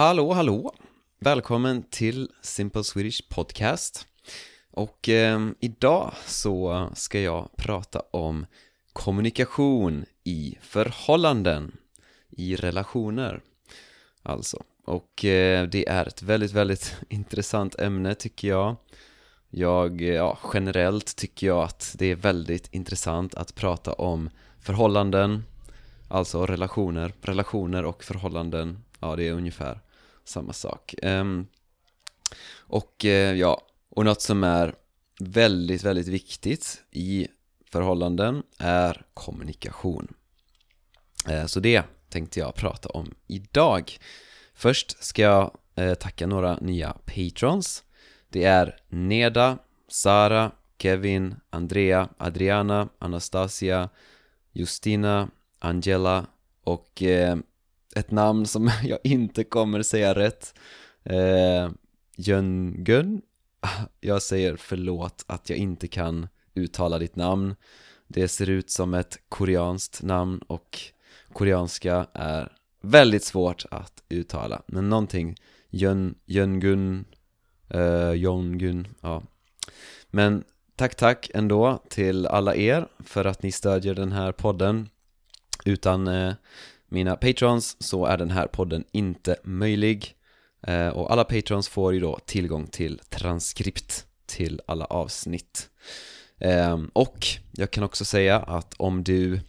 Hallå, hallå! Välkommen till Simple Swedish Podcast. Och eh, idag så ska jag prata om kommunikation i förhållanden, i relationer. Alltså, och eh, det är ett väldigt, väldigt intressant ämne tycker jag. Jag, eh, ja, generellt tycker jag att det är väldigt intressant att prata om förhållanden, alltså relationer, relationer och förhållanden, ja det är ungefär samma sak. Um, och uh, ja, och något som är väldigt, väldigt viktigt i förhållanden är kommunikation. Uh, så det tänkte jag prata om idag. Först ska jag uh, tacka några nya patrons. Det är Neda, Sara, Kevin, Andrea, Adriana, Anastasia, Justina, Angela och eh, ett namn som jag inte kommer säga rätt. Eh, Jöngun. Jag säger förlåt att jag inte kan uttala ditt namn. Det ser ut som ett koreanskt namn och koreanska är väldigt svårt att uttala. Men någonting. Jön, Jöngun, eh, Jöngun, ja. Men tack tack ändå till alla er för att ni stödjer den här podden. Utan eh, mina patrons så är den här podden inte möjlig. Eh, och alla patrons får ju då tillgång till transkript till alla avsnitt. Ehm, och jag kan också säga att om du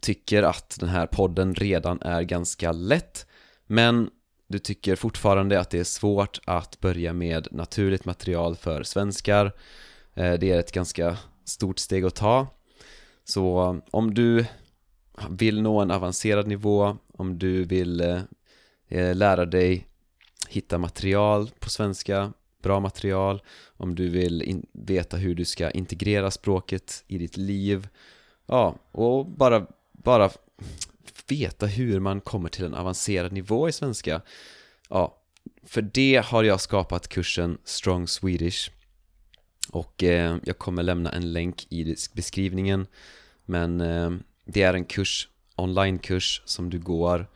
tycker att den här podden redan är ganska lätt men du tycker fortfarande att det är svårt att börja med naturligt material för svenskar eh, det är ett ganska stort steg att ta. Så om du vill nå en avancerad nivå, om du vill eh, eh, lära dig hitta material på svenska, bra material, om du vill veta hur du ska integrera språket i ditt liv, ja, och bara, bara veta hur man kommer till en avancerad nivå i svenska, ja, för det har jag skapat kursen Strong Swedish. Och eh, jag kommer lämna en länk i beskrivningen. Men eh, det är en kurs, onlinekurs som du går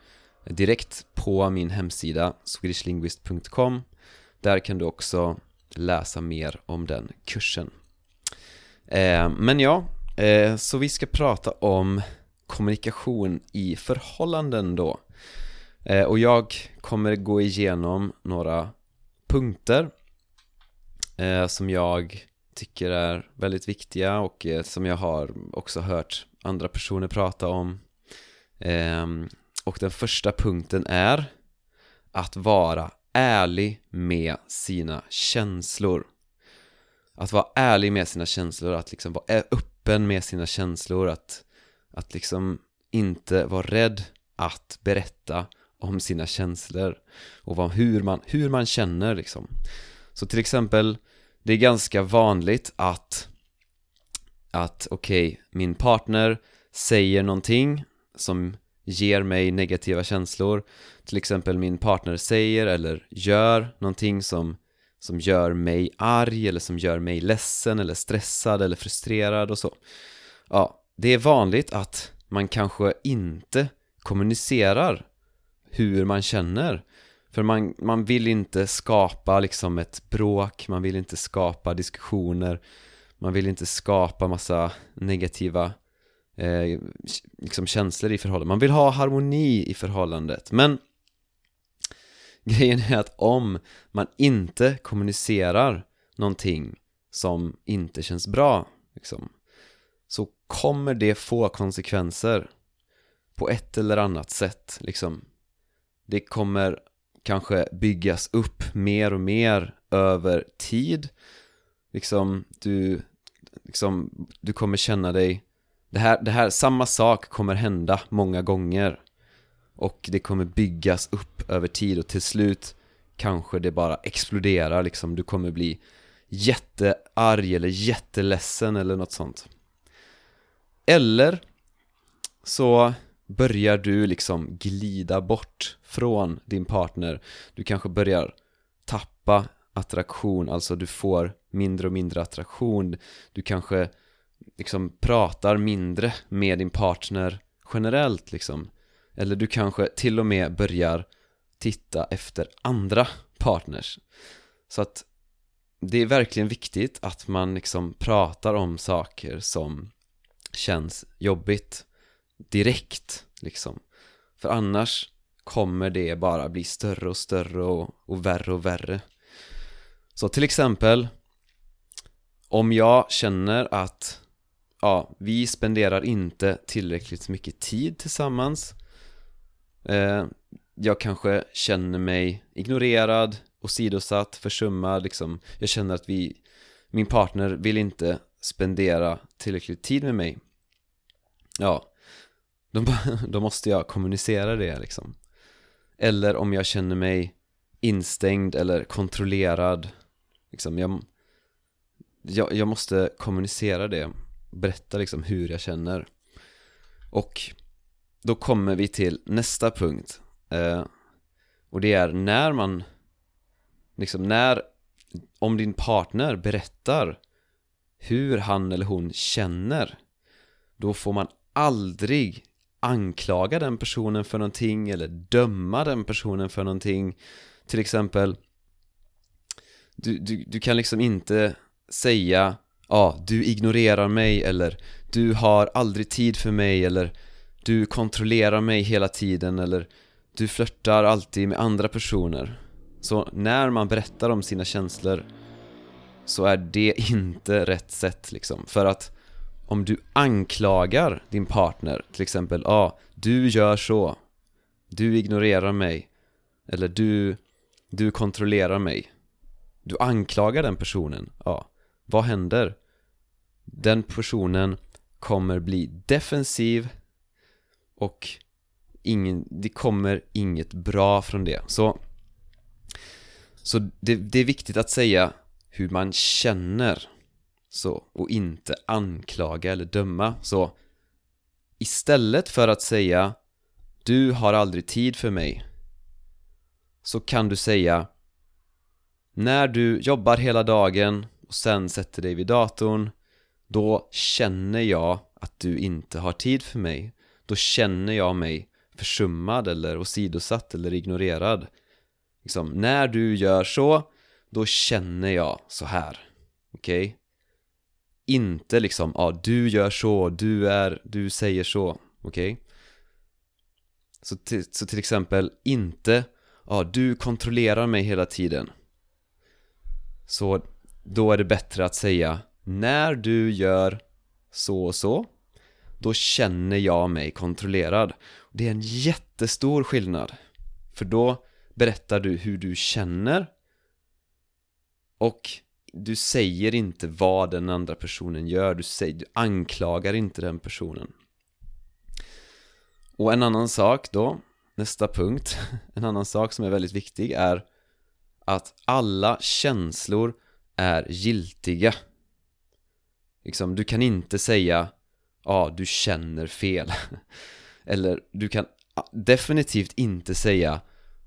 direkt på min hemsida swedishlinguist.com Där kan du också läsa mer om den kursen. Eh, Men ja, eh, så vi ska prata om kommunikation i förhållanden då. Eh, Och jag kommer gå igenom några punkter eh, som jag tycker är väldigt viktiga och eh, som jag har också hört andra personer prata om. Eh, och den första punkten är att vara ärlig med sina känslor. Att vara ärlig med sina känslor, att liksom vara öppen med sina känslor att, att liksom inte vara rädd att berätta om sina känslor och vad, hur, man, hur man känner liksom. Så till exempel, det är ganska vanligt att att okej, okay, min partner säger någonting som ger mig negativa känslor. Till exempel min partner säger eller gör någonting som, som gör mig arg eller som gör mig ledsen eller stressad eller frustrerad och så. Ja, det är vanligt att man kanske inte kommunicerar hur man känner för man, man vill inte skapa liksom ett bråk, man vill inte skapa diskussioner man vill inte skapa massa negativa eh, liksom känslor i förhållandet Man vill ha harmoni i förhållandet Men grejen är att om man inte kommunicerar någonting som inte känns bra liksom, så kommer det få konsekvenser på ett eller annat sätt liksom. Det kommer kanske byggas upp mer och mer över tid. Liksom du liksom, du kommer känna dig det här, det här, samma sak kommer hända många gånger. Och det kommer byggas upp över tid och till slut kanske det bara exploderar liksom, du kommer bli jättearg eller jätteledsen eller något sånt. Eller så börjar du liksom glida bort från din partner. Du kanske börjar tappa attraktion, alltså du får mindre och mindre attraktion. Du kanske liksom pratar mindre med din partner generellt liksom. Eller du kanske till och med börjar titta efter andra partners. Så att det är verkligen viktigt att man liksom pratar om saker som känns jobbigt direkt liksom. För annars kommer det bara bli större och större och, och värre och värre. Så till exempel om jag känner att ja, vi spenderar inte tillräckligt mycket tid tillsammans eh, Jag kanske känner mig ignorerad, åsidosatt, försummad liksom Jag känner att vi, min partner vill inte spendera tillräckligt tid med mig Ja, då, då måste jag kommunicera det liksom. Eller om jag känner mig instängd eller kontrollerad liksom, jag, jag, jag måste kommunicera det Berätta liksom hur jag känner. Och då kommer vi till nästa punkt eh, Och det är när man Liksom när Om din partner berättar Hur han eller hon känner Då får man aldrig anklaga den personen för någonting eller döma den personen för någonting. Till exempel du, du, du kan liksom inte säga Ja, du ignorerar mig eller Du har aldrig tid för mig eller Du kontrollerar mig hela tiden eller Du flörtar alltid med andra personer Så när man berättar om sina känslor Så är det inte rätt sätt liksom. För att om du anklagar din partner till exempel Ja, ah, du gör så. Du ignorerar mig. Eller du, du kontrollerar mig. Du anklagar den personen, ja. Vad händer? Den personen kommer bli defensiv och ingen, det kommer inget bra från det. Så, så det, det är viktigt att säga hur man känner så, och inte anklaga eller döma Så istället för att säga Du har aldrig tid för mig Så kan du säga När du jobbar hela dagen och sen sätter dig vid datorn Då känner jag att du inte har tid för mig Då känner jag mig försummad eller åsidosatt eller ignorerad liksom, När du gör så Då känner jag så här Okej? Okay? Inte liksom, ja du gör så, du är, du säger så, okej? Okay? Så, till, så till exempel inte, ja du kontrollerar mig hela tiden Så då är det bättre att säga, när du gör så och så Då känner jag mig kontrollerad Det är en jättestor skillnad För då berättar du hur du känner Och du säger inte vad den andra personen gör, du, säger, du anklagar inte den personen. Och en annan sak då, nästa punkt, en annan sak som är väldigt viktig är att alla känslor är giltiga. Liksom, du kan inte säga ja, ah, du känner fel. Eller du kan definitivt inte säga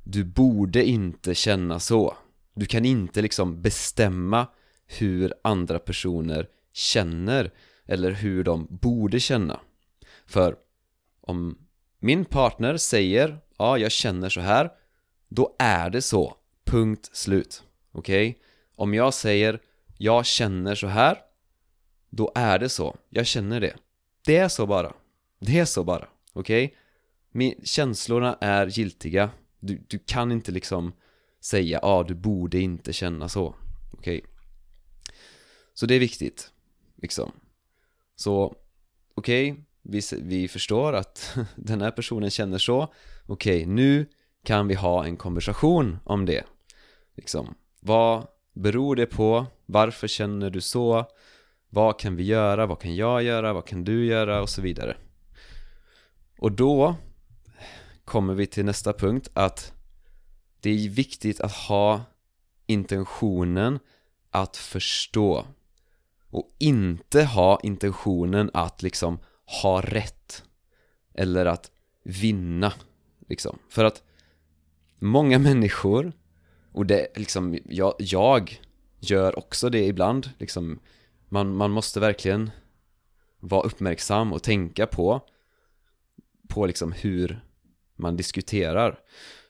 du borde inte känna så du kan inte liksom bestämma hur andra personer känner eller hur de borde känna. För om min partner säger ja, jag känner så här då är det så. Punkt slut. Okej? Okay? Om jag säger jag känner så här då är det så. Jag känner det. Det är så bara. Det är så bara. Okej? Okay? Känslorna är giltiga. Du, du kan inte liksom säga ja, ah, du borde inte känna så. Okej? Okay? Så det är viktigt, liksom. Så, okej, okay, vi, vi förstår att den här personen känner så. Okej, okay, nu kan vi ha en konversation om det. Liksom, vad beror det på? Varför känner du så? Vad kan vi göra? Vad kan jag göra? Vad kan du göra? Och så vidare. Och då kommer vi till nästa punkt att det är viktigt att ha intentionen att förstå. Och inte ha intentionen att liksom ha rätt. Eller att vinna liksom. För att många människor och det liksom jag, jag gör också det ibland liksom man, man måste verkligen vara uppmärksam och tänka på på liksom hur man diskuterar.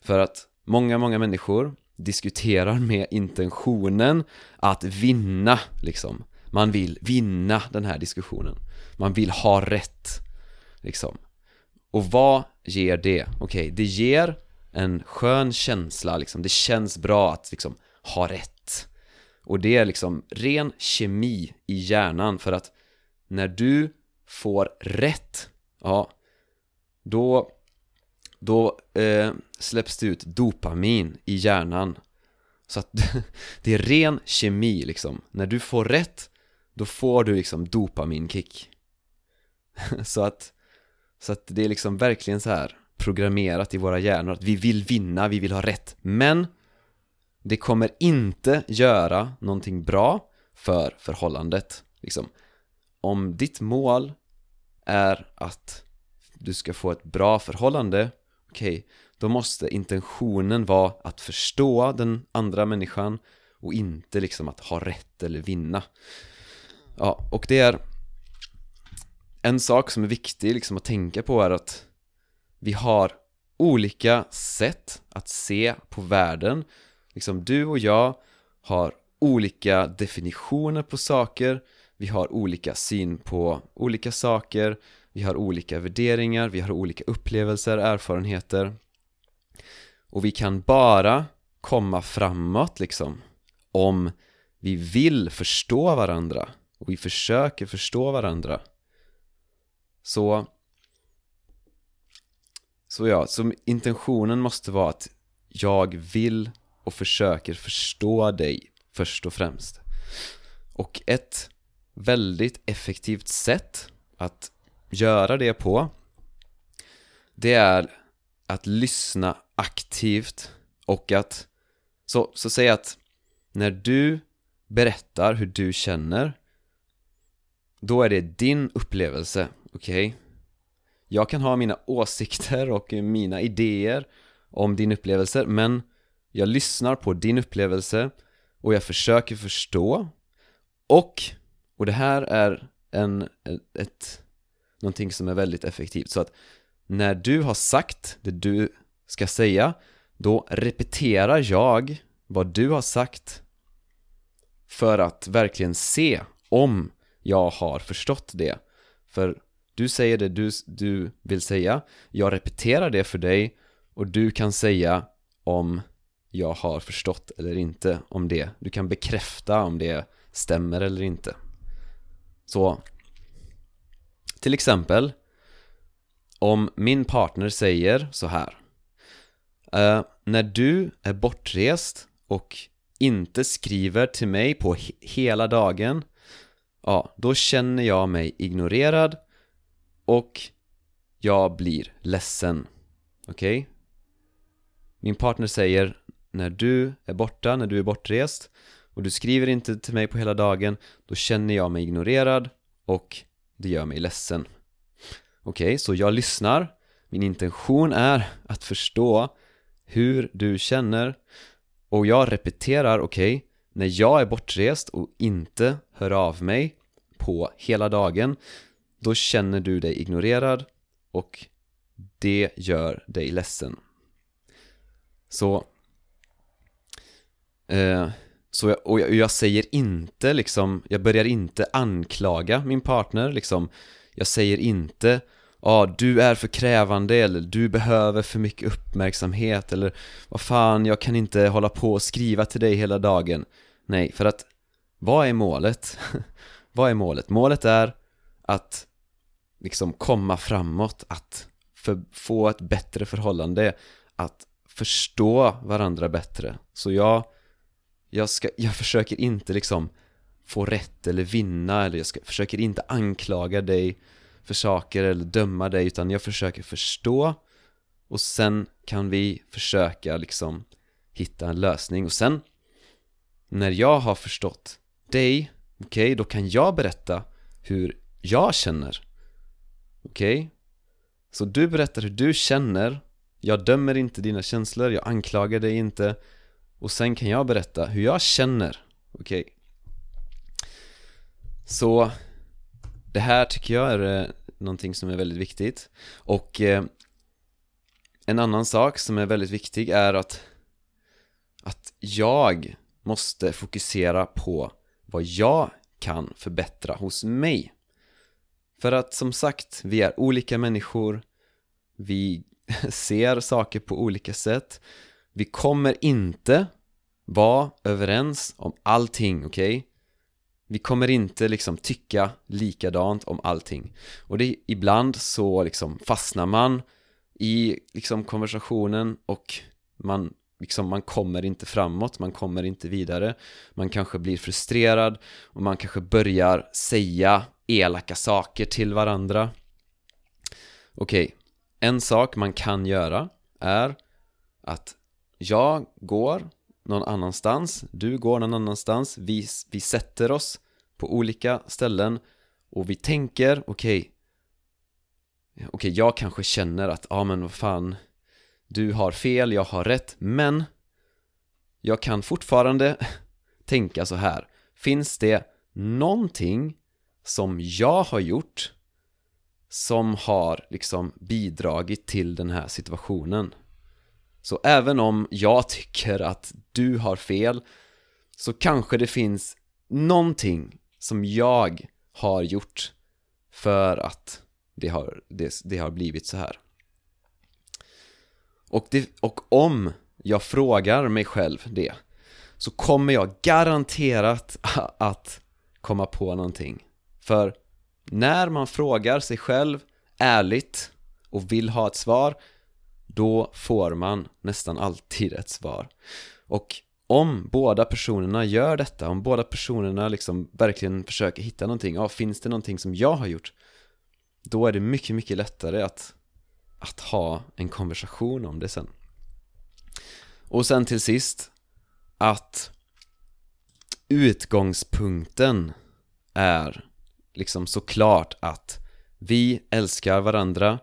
För att många, många människor diskuterar med intentionen att vinna liksom. Man vill vinna den här diskussionen. Man vill ha rätt liksom. Och vad ger det? Okej, okay, det ger en skön känsla liksom. Det känns bra att liksom ha rätt. Och det är liksom ren kemi i hjärnan för att när du får rätt Ja, då då eh, släpps det ut dopamin i hjärnan. Så att det är ren kemi liksom. När du får rätt, då får du liksom dopaminkick. Så att, så att det är liksom verkligen så här programmerat i våra hjärnor att vi vill vinna, vi vill ha rätt. Men det kommer inte göra någonting bra för förhållandet liksom. Om ditt mål är att du ska få ett bra förhållande okej, okay, då måste intentionen vara att förstå den andra människan och inte liksom att ha rätt eller vinna. Ja, och det är en sak som är viktig liksom att tänka på är att vi har olika sätt att se på världen. Liksom du och jag har olika definitioner på saker, vi har olika syn på olika saker, vi har olika värderingar, vi har olika upplevelser, erfarenheter. Och vi kan bara komma framåt liksom om vi vill förstå varandra. Och vi försöker förstå varandra. Så så ja, så intentionen måste vara att jag vill och försöker förstå dig först och främst. Och ett väldigt effektivt sätt att göra det på Det är att lyssna aktivt och att Så, så säg att när du berättar hur du känner Då är det din upplevelse, okej? Okay? Jag kan ha mina åsikter och mina idéer om din upplevelse men jag lyssnar på din upplevelse och jag försöker förstå och, och det här är en, ett någonting som är väldigt effektivt. Så att när du har sagt det du ska säga då repeterar jag vad du har sagt för att verkligen se om jag har förstått det. För du säger det du, du vill säga jag repeterar det för dig och du kan säga om jag har förstått eller inte om det. Du kan bekräfta om det stämmer eller inte. Så till exempel om min partner säger så här uh, När du är bortrest och inte skriver till mig på he hela dagen Ja, då känner jag mig ignorerad och jag blir ledsen Okej? Okay? Min partner säger När du är borta, när du är bortrest och du skriver inte till mig på hela dagen Då känner jag mig ignorerad och det gör mig ledsen. Okej, okay, så jag lyssnar. Min intention är att förstå hur du känner. Och jag repeterar, okej okay, När jag är bortrest och inte hör av mig på hela dagen Då känner du dig ignorerad och det gör dig ledsen. Så eh, så jag, och jag, jag, säger inte liksom, jag börjar inte anklaga min partner liksom Jag säger inte Ja, ah, du är för krävande eller du behöver för mycket uppmärksamhet eller vad fan, jag kan inte hålla på och skriva till dig hela dagen Nej, för att vad är målet? vad är målet? Målet är att liksom komma framåt, att för, få ett bättre förhållande, att förstå varandra bättre Så jag jag, ska, jag försöker inte liksom få rätt eller vinna eller jag ska, försöker inte anklaga dig för saker eller döma dig utan jag försöker förstå och sen kan vi försöka liksom hitta en lösning och sen när jag har förstått dig, okej, okay, då kan jag berätta hur jag känner Okej? Okay? Så du berättar hur du känner Jag dömer inte dina känslor, jag anklagar dig inte och sen kan jag berätta hur jag känner, okej? Okay. Så det här tycker jag är eh, någonting som är väldigt viktigt och eh, en annan sak som är väldigt viktig är att att jag måste fokusera på vad jag kan förbättra hos mig. För att som sagt, vi är olika människor, vi ser saker på olika sätt, vi kommer inte vara överens om allting, okej? Okay? Vi kommer inte liksom tycka likadant om allting Och det, ibland så liksom fastnar man i liksom konversationen och man liksom man kommer inte framåt, man kommer inte vidare Man kanske blir frustrerad och man kanske börjar säga elaka saker till varandra Okej, okay. en sak man kan göra är att jag går någon annanstans, du går någon annanstans, vi, vi sätter oss på olika ställen och vi tänker, okej okay, Okej, okay, jag kanske känner att, ja ah, men vad fan Du har fel, jag har rätt, men Jag kan fortfarande tänka så här. Finns det någonting som jag har gjort som har liksom bidragit till den här situationen? Så även om jag tycker att du har fel så kanske det finns någonting som jag har gjort för att det har, det, det har blivit så här. Och, det, och om jag frågar mig själv det så kommer jag garanterat att komma på någonting. För när man frågar sig själv ärligt och vill ha ett svar då får man nästan alltid ett svar. Och om båda personerna gör detta, om båda personerna liksom verkligen försöker hitta någonting, ja, finns det någonting som jag har gjort? Då är det mycket, mycket lättare att, att ha en konversation om det sen. Och sen till sist, att utgångspunkten är liksom såklart att vi älskar varandra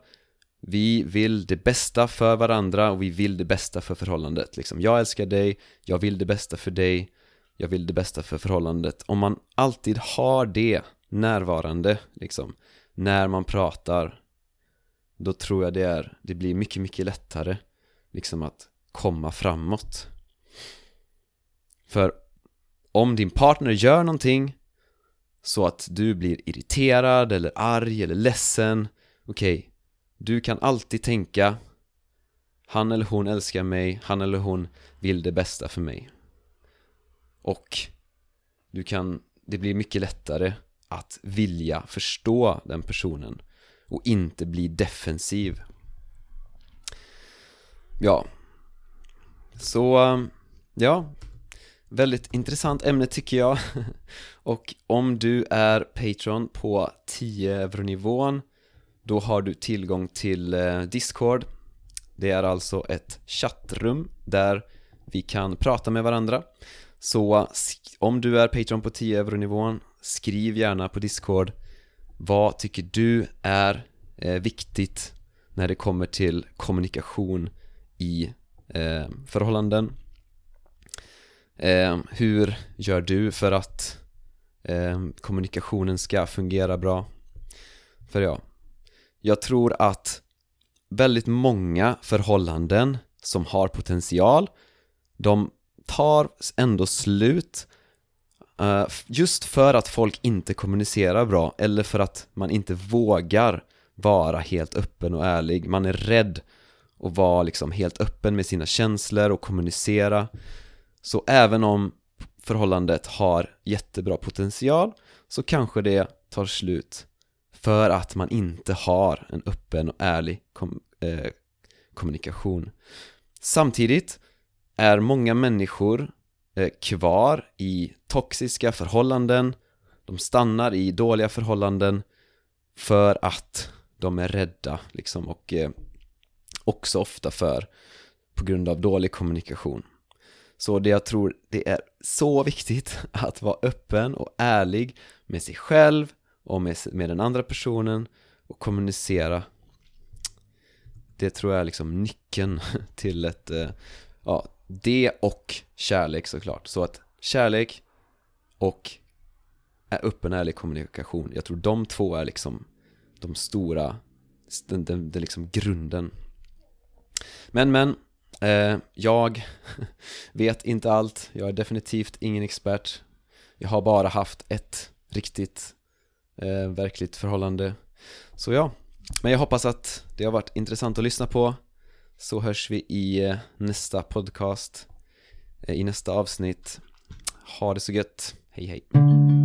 vi vill det bästa för varandra och vi vill det bästa för förhållandet liksom. Jag älskar dig, jag vill det bästa för dig Jag vill det bästa för förhållandet Om man alltid har det närvarande liksom När man pratar Då tror jag det är, det blir mycket, mycket lättare Liksom att komma framåt För om din partner gör någonting Så att du blir irriterad eller arg eller ledsen Okej, okay, du kan alltid tänka Han eller hon älskar mig, han eller hon vill det bästa för mig. Och du kan, det blir mycket lättare att vilja förstå den personen och inte bli defensiv. Ja. Så, ja. Väldigt intressant ämne tycker jag. Och om du är Patreon på 10 euro nivån då har du tillgång till eh, Discord Det är alltså ett chattrum där vi kan prata med varandra Så om du är Patreon på 10 euro nivån Skriv gärna på Discord Vad tycker du är eh, viktigt när det kommer till kommunikation i eh, förhållanden? Eh, hur gör du för att eh, kommunikationen ska fungera bra? För ja, jag tror att väldigt många förhållanden som har potential de tar ändå slut eh, just för att folk inte kommunicerar bra eller för att man inte vågar vara helt öppen och ärlig. Man är rädd att vara liksom helt öppen med sina känslor och kommunicera. Så även om förhållandet har jättebra potential så kanske det tar slut för att man inte har en öppen och ärlig kom eh, kommunikation. Samtidigt är många människor eh, kvar i toxiska förhållanden. De stannar i dåliga förhållanden för att de är rädda liksom och eh, också ofta för på grund av dålig kommunikation. Så det jag tror det är så viktigt att vara öppen och ärlig med sig själv och med, med den andra personen och kommunicera. Det tror jag är liksom nyckeln till ett, eh, ja, det och kärlek såklart. Så att kärlek och öppen ärlig kommunikation. Jag tror de två är liksom de stora, den, den, den liksom grunden. Men men, Eh, jag vet inte allt, jag är definitivt ingen expert. Jag har bara haft ett riktigt, eh, verkligt förhållande. Så ja, men jag hoppas att det har varit intressant att lyssna på. Så hörs vi i eh, nästa podcast, eh, i nästa avsnitt. Ha det så gött, hej hej.